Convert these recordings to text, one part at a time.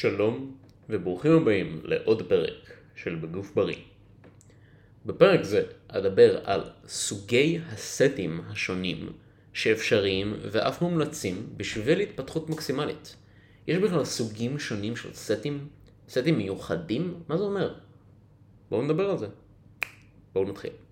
שלום וברוכים הבאים לעוד פרק של בגוף בריא. בפרק זה אדבר על סוגי הסטים השונים שאפשריים ואף מומלצים בשביל התפתחות מקסימלית. יש בכלל סוגים שונים של סטים? סטים מיוחדים? מה זה אומר? בואו נדבר על זה. בואו נתחיל.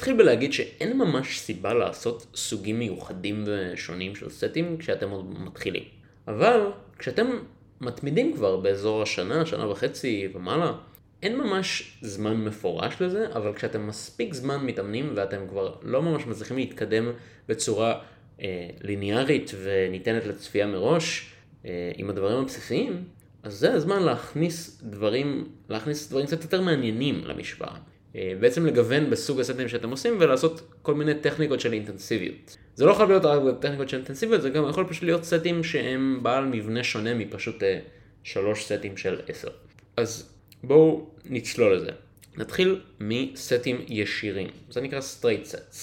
אתחיל בלהגיד שאין ממש סיבה לעשות סוגים מיוחדים ושונים של סטים כשאתם עוד מתחילים. אבל, כשאתם מתמידים כבר באזור השנה, שנה וחצי ומעלה, אין ממש זמן מפורש לזה, אבל כשאתם מספיק זמן מתאמנים ואתם כבר לא ממש מצליחים להתקדם בצורה אה, ליניארית וניתנת לצפייה מראש אה, עם הדברים הבסיסיים, אז זה הזמן להכניס דברים, להכניס דברים קצת יותר מעניינים למשוואה. אה, בעצם לגוון בסוג הסטים שאתם עושים ולעשות כל מיני טכניקות של אינטנסיביות. זה לא חייב להיות רק טכניקות של אינטנסיביות, זה גם יכול פשוט להיות סטים שהם בעל מבנה שונה מפשוט אה, שלוש סטים של עשר. אז בואו נצלול לזה. נתחיל מסטים ישירים, זה נקרא straight sets.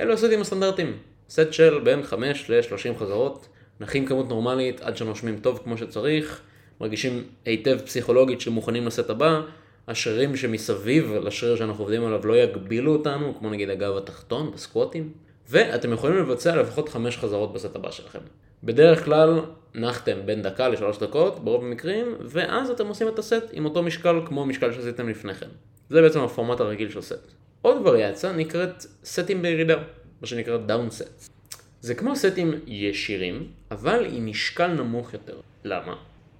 אלו הסטים הסטנדרטיים, סט של בין 5 ל-30 חזרות, נחים כמות נורמלית עד שנושמים טוב כמו שצריך, מרגישים היטב פסיכולוגית שמוכנים לסט הבא, השרירים שמסביב לשריר שאנחנו עובדים עליו לא יגבילו אותנו, כמו נגיד הגב התחתון בסקווטים, ואתם יכולים לבצע לפחות 5 חזרות בסט הבא שלכם. בדרך כלל נחים בין דקה לשלוש דקות, ברוב המקרים, ואז אתם עושים את הסט עם אותו משקל כמו המשקל שעשיתם לפני כן. זה בעצם הפורמט הרגיל של סט. עוד וריאציה נקראת סטים בירידה, מה שנקרא down set. זה כמו סטים ישירים, אבל עם משקל נמוך יותר. למה?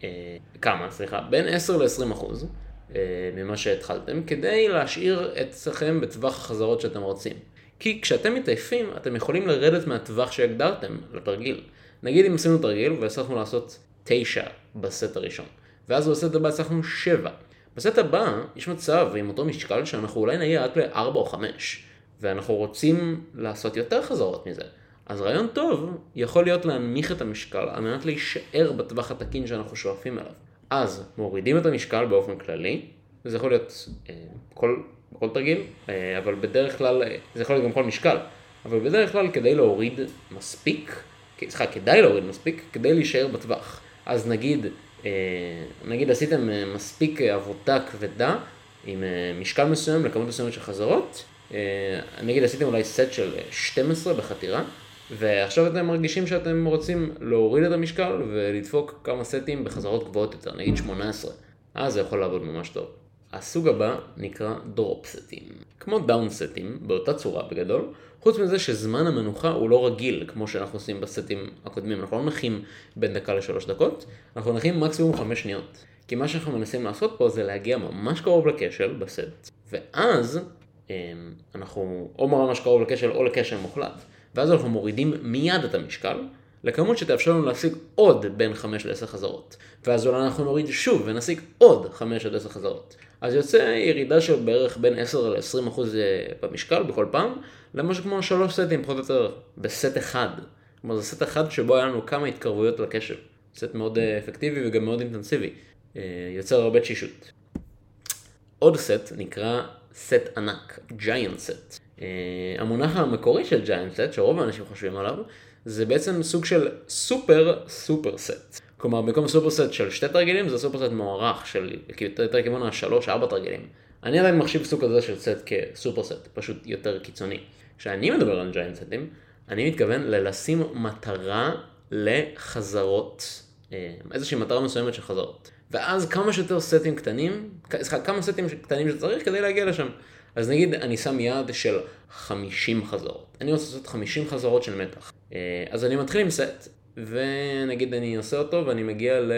אה, כמה, סליחה, בין 10 ל-20 אחוז. אה, ממה שהתחלתם, כדי להשאיר אצלכם בטווח החזרות שאתם רוצים. כי כשאתם מתעייפים, אתם יכולים לרדת מהטווח שהגדרתם לתרגיל. נגיד אם עשינו תרגיל והצלחנו לעשות 9 בסט הראשון, ואז בסט הבא הצלחנו 7. בסט הבא יש מצב עם אותו משקל שאנחנו אולי נגיע רק ל-4 או 5, ואנחנו רוצים לעשות יותר חזרות מזה. אז רעיון טוב יכול להיות להנמיך את המשקל על מנת להישאר בטווח התקין שאנחנו שואפים אליו. אז מורידים את המשקל באופן כללי, זה יכול להיות אה, כל, כל תרגיל, אה, אבל בדרך כלל, אה, זה יכול להיות גם כל משקל, אבל בדרך כלל כדי להוריד מספיק, סליחה, כדאי להוריד מספיק, כדי להישאר בטווח. אז נגיד, אה, נגיד עשיתם אה, מספיק עבודה כבדה, עם אה, משקל מסוים לכמות מסוימת של חזרות, אה, נגיד עשיתם אולי סט של 12 בחתירה, ועכשיו אתם מרגישים שאתם רוצים להוריד את המשקל ולדפוק כמה סטים בחזרות גבוהות יותר, נגיד 18. אז זה יכול לעבוד ממש טוב. הסוג הבא נקרא drop סטים. כמו down סטים, באותה צורה בגדול, חוץ מזה שזמן המנוחה הוא לא רגיל, כמו שאנחנו עושים בסטים הקודמים. אנחנו לא נחים בין דקה לשלוש דקות, אנחנו נחים מקסימום חמש שניות. כי מה שאנחנו מנסים לעשות פה זה להגיע ממש קרוב לכשל בסט, ואז אמ, אנחנו או ממש קרוב לכשל או לכשל מוחלט. ואז אנחנו מורידים מיד את המשקל, לכמות שתאפשר לנו להשיג עוד בין 5 ל-10 חזרות. ואז אולי אנחנו נוריד שוב ונשיג עוד 5 עד 10 חזרות. אז יוצא ירידה של בערך בין 10 ל-20 אחוז אה, במשקל בכל פעם, למשהו כמו 3 סטים פחות או יותר בסט אחד. כלומר זה סט אחד שבו היה לנו כמה התקרבויות לקשר. סט מאוד אה, אפקטיבי וגם מאוד אינטנסיבי. אה, יוצר הרבה תשישות. עוד סט נקרא סט ענק, giant set. אה, המונח המקורי של giant set, שרוב האנשים חושבים עליו, זה בעצם סוג של super super set. כלומר, במקום super set של שתי תרגילים, זה super set מוארך של יותר כיוון השלוש, ארבע תרגילים. אני עדיין מחשיב סוג כזה של סט כ super set, פשוט יותר קיצוני. כשאני מדבר על giant סטים, אני מתכוון ללשים מטרה לחזרות, אה, איזושהי מטרה מסוימת של חזרות. ואז כמה שיותר סטים קטנים, סליחה, כמה סטים קטנים שצריך כדי להגיע לשם. אז נגיד אני שם יעד של 50 חזרות. אני רוצה לעשות 50 חזרות של מתח. אה, אז אני מתחיל עם סט, ונגיד אני עושה אותו ואני מגיע ל...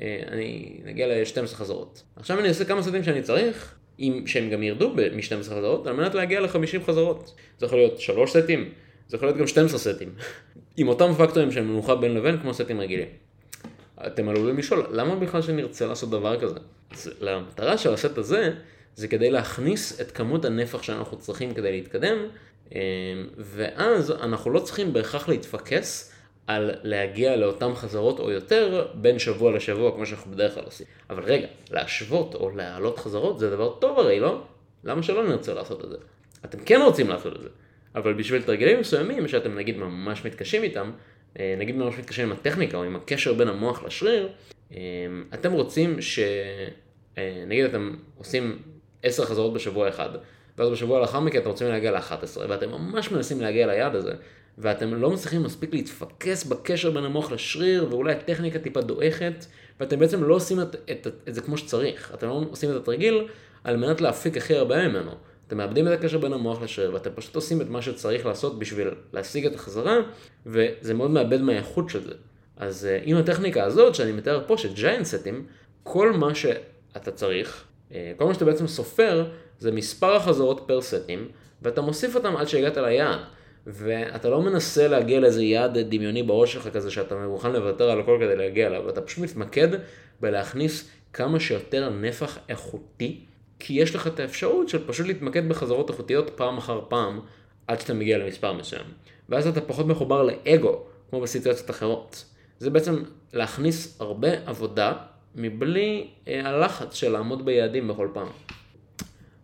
אה, אני מגיע ל-12 חזרות. עכשיו אני עושה כמה סטים שאני צריך, עם, שהם גם ירדו מ-12 חזרות, על מנת להגיע ל-50 חזרות. זה יכול להיות 3 סטים, זה יכול להיות גם 12 סטים. עם אותם פקטורים של מנוחה בין לבין כמו סטים רגילים. אתם עלולים לשאול, למה בכלל שנרצה לעשות דבר כזה? למטרה של הסט הזה, זה כדי להכניס את כמות הנפח שאנחנו צריכים כדי להתקדם, אה, ואז אנחנו לא צריכים בהכרח להתפקס על להגיע לאותן חזרות או יותר בין שבוע לשבוע כמו שאנחנו בדרך כלל עושים. אבל רגע, להשוות או להעלות חזרות זה דבר טוב הרי, לא? למה שלא נרצה לעשות את זה? אתם כן רוצים לעשות את זה, אבל בשביל תרגילים מסוימים שאתם נגיד ממש מתקשים איתם, אה, נגיד ממש מתקשים עם הטכניקה או עם הקשר בין המוח לשריר, אה, אתם רוצים ש... אה, נגיד אתם עושים 10 חזרות בשבוע אחד, ואז בשבוע לאחר מכן אתם רוצים להגיע ל-11, ואתם ממש מנסים להגיע ליעד הזה, ואתם לא מצליחים מספיק להתפקס בקשר בין המוח לשריר, ואולי הטכניקה טיפה דועכת, ואתם בעצם לא עושים את, את, את, את זה כמו שצריך. אתם לא עושים את התרגיל על מנת להפיק הכי הרבה ממנו. אתם מאבדים את הקשר בין המוח לשריר, ואתם פשוט עושים את מה שצריך לעשות בשביל להשיג את החזרה, וזה מאוד מאבד מהאיכות של זה. אז אה, עם הטכניקה הזאת, שאני מתאר פה, של ג'יינט סטים, כל מה שאתה צריך, כל מה שאתה בעצם סופר, זה מספר החזרות פר סטים, ואתה מוסיף אותם עד שהגעת ליעד. ואתה לא מנסה להגיע לאיזה יעד דמיוני בראש שלך כזה שאתה מוכן לוותר על הכל כדי להגיע אליו, אתה פשוט מתמקד בלהכניס כמה שיותר נפח איכותי, כי יש לך את האפשרות של פשוט להתמקד בחזרות איכותיות פעם אחר פעם, עד שאתה מגיע למספר מסוים. ואז אתה פחות מחובר לאגו, כמו בסיטואציות אחרות. זה בעצם להכניס הרבה עבודה מבלי אה, הלחץ של לעמוד ביעדים בכל פעם.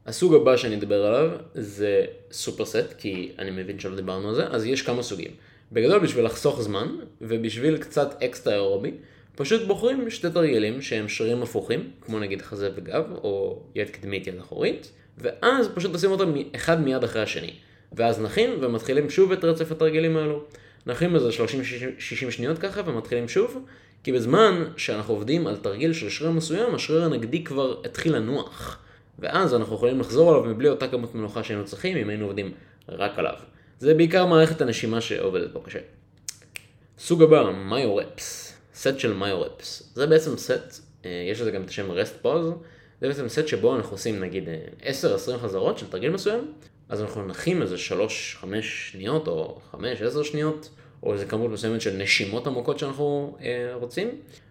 הסוג הבא שאני אדבר עליו זה סופרסט, כי אני מבין שלא דיברנו על זה, אז יש כמה סוגים. בגדול בשביל לחסוך זמן, ובשביל קצת אקסטרה אירובי, פשוט בוחרים שתי תרגילים שהם שרירים הפוכים, כמו נגיד חזה וגב, או יד קדמית יד אחורית, ואז פשוט עושים אותם אחד מיד אחרי השני. ואז נחים ומתחילים שוב את רצף התרגילים האלו. נחים איזה 30-60 שניות ככה ומתחילים שוב, כי בזמן שאנחנו עובדים על תרגיל של שריר מסוים, השריר הנגדי כבר התחיל לנוח. ואז אנחנו יכולים לחזור עליו מבלי אותה כמות מנוחה שהיינו צריכים אם היינו עובדים רק עליו. זה בעיקר מערכת הנשימה שעובדת פה קשה. סוג הבא, מיורפס, סט של מיורפס. זה בעצם סט, אה, יש לזה גם את השם רסט פוז, זה בעצם סט שבו אנחנו עושים נגיד 10-20 אה, חזרות של תרגיל מסוים, אז אנחנו נחים איזה 3-5 שניות או 5-10 שניות, או איזה כמות מסוימת של נשימות עמוקות שאנחנו אה, רוצים,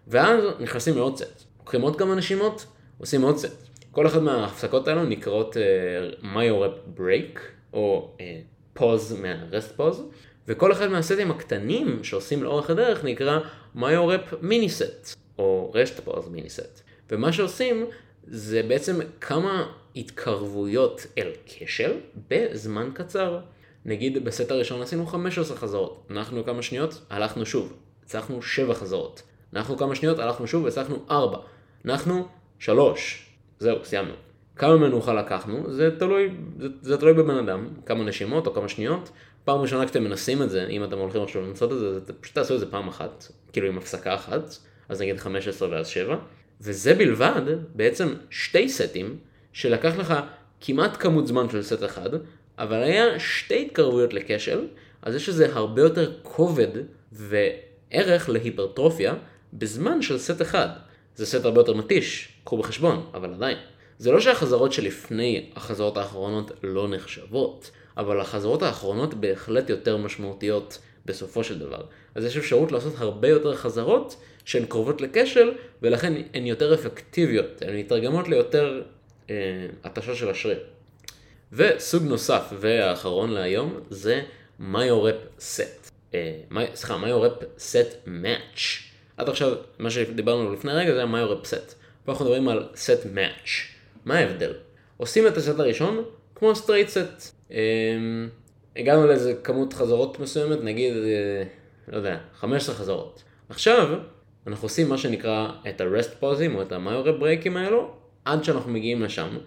ואז נכנסים לעוד סט. לוקחים עוד כמה נשימות, עושים עוד סט. כל אחת מההפסקות האלו נקראות uh, Majorep Break, או uh, pause מה-rest pause, וכל אחד מהסטים הקטנים שעושים לאורך הדרך נקרא Majorep Mini Set, או rest pause mini set. ומה שעושים זה בעצם כמה התקרבויות אל כשל בזמן קצר. נגיד בסט הראשון עשינו 15 חזרות, אנחנו כמה שניות, הלכנו שוב, הצלחנו 7 חזרות. אנחנו כמה שניות, הלכנו שוב והצלחנו 4. אנחנו 3, זהו, סיימנו. כמה מנוחה לקחנו, זה תלוי, זה, זה תלוי בבן אדם, כמה נשימות או כמה שניות. פעם ראשונה כשאתם מנסים את זה, אם אתם הולכים עכשיו לנסות את זה, פשוט תעשו את זה פעם אחת, כאילו עם הפסקה אחת, אז נגיד 15 ואז 7, וזה בלבד בעצם שתי סטים שלקח לך כמעט כמות זמן של סט אחד, אבל היה שתי התקרבויות לכשל, אז יש לזה הרבה יותר כובד וערך להיפרטרופיה בזמן של סט אחד. זה סט הרבה יותר מתיש, קחו בחשבון, אבל עדיין. זה לא שהחזרות שלפני החזרות האחרונות לא נחשבות, אבל החזרות האחרונות בהחלט יותר משמעותיות בסופו של דבר. אז יש אפשרות לעשות הרבה יותר חזרות שהן קרובות לכשל, ולכן הן יותר אפקטיביות, הן מתרגמות ליותר אה, התשה של השריר. וסוג נוסף והאחרון להיום זה myo-rep set. אה, סליחה, myo-rep set match. עד עכשיו, מה שדיברנו לפני רגע זה myo-rep set. פה אנחנו מדברים על set match. מה ההבדל? עושים את הסט הראשון כמו straight set. אמ, הגענו לאיזה כמות חזרות מסוימת, נגיד, אה, לא יודע, 15 חזרות. עכשיו, אנחנו עושים מה שנקרא את ה-rest פוזים או את ה- myo-rep ברייקים האלו, עד שאנחנו מגיעים לשם,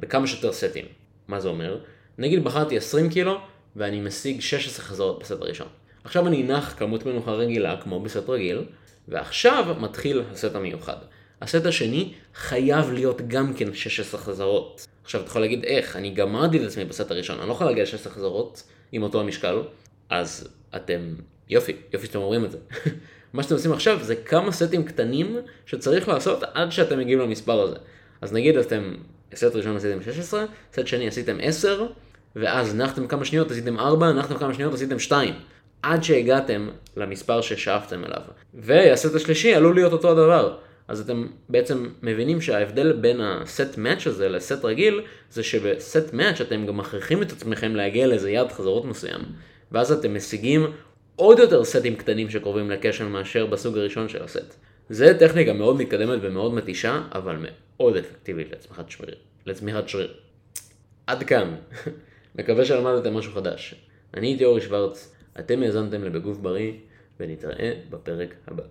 בכמה שיותר סטים. מה זה אומר? נגיד בחרתי 20 קילו, ואני משיג 16 חזרות בסט הראשון. עכשיו אני אנוח כמות מנוחה רגילה, כמו בסט רגיל, ועכשיו מתחיל הסט המיוחד. הסט השני חייב להיות גם כן 16 חזרות. עכשיו אתה יכול להגיד איך, אני גמרתי את עצמי בסט הראשון, אני לא יכול להגיע ל-16 חזרות עם אותו המשקל, אז אתם, יופי, יופי שאתם אומרים את זה. מה שאתם עושים עכשיו זה כמה סטים קטנים שצריך לעשות עד שאתם מגיעים למספר הזה. אז נגיד אתם, סט ראשון עשיתם 16, סט שני עשיתם 10, ואז נחתם כמה שניות עשיתם 4, נחתם כמה שניות עשיתם 2. עד שהגעתם למספר ששאפתם אליו. והסט השלישי עלול להיות אותו הדבר. אז אתם בעצם מבינים שההבדל בין הסט מאץ' הזה לסט רגיל, זה שבסט מאץ' אתם גם מכריחים את עצמכם להגיע לאיזה יעד חזרות מסוים. ואז אתם משיגים עוד יותר סטים קטנים שקרובים לקשן מאשר בסוג הראשון של הסט. זה טכניקה מאוד מתקדמת ומאוד מתישה, אבל מאוד אפקטיבית לצמיחת שריר. לצמיחת שריר. עד כאן. מקווה שלמדתם משהו חדש. אני הייתי אורי שוורץ, אתם האזנתם לבגוף בריא, ונתראה בפרק הבא.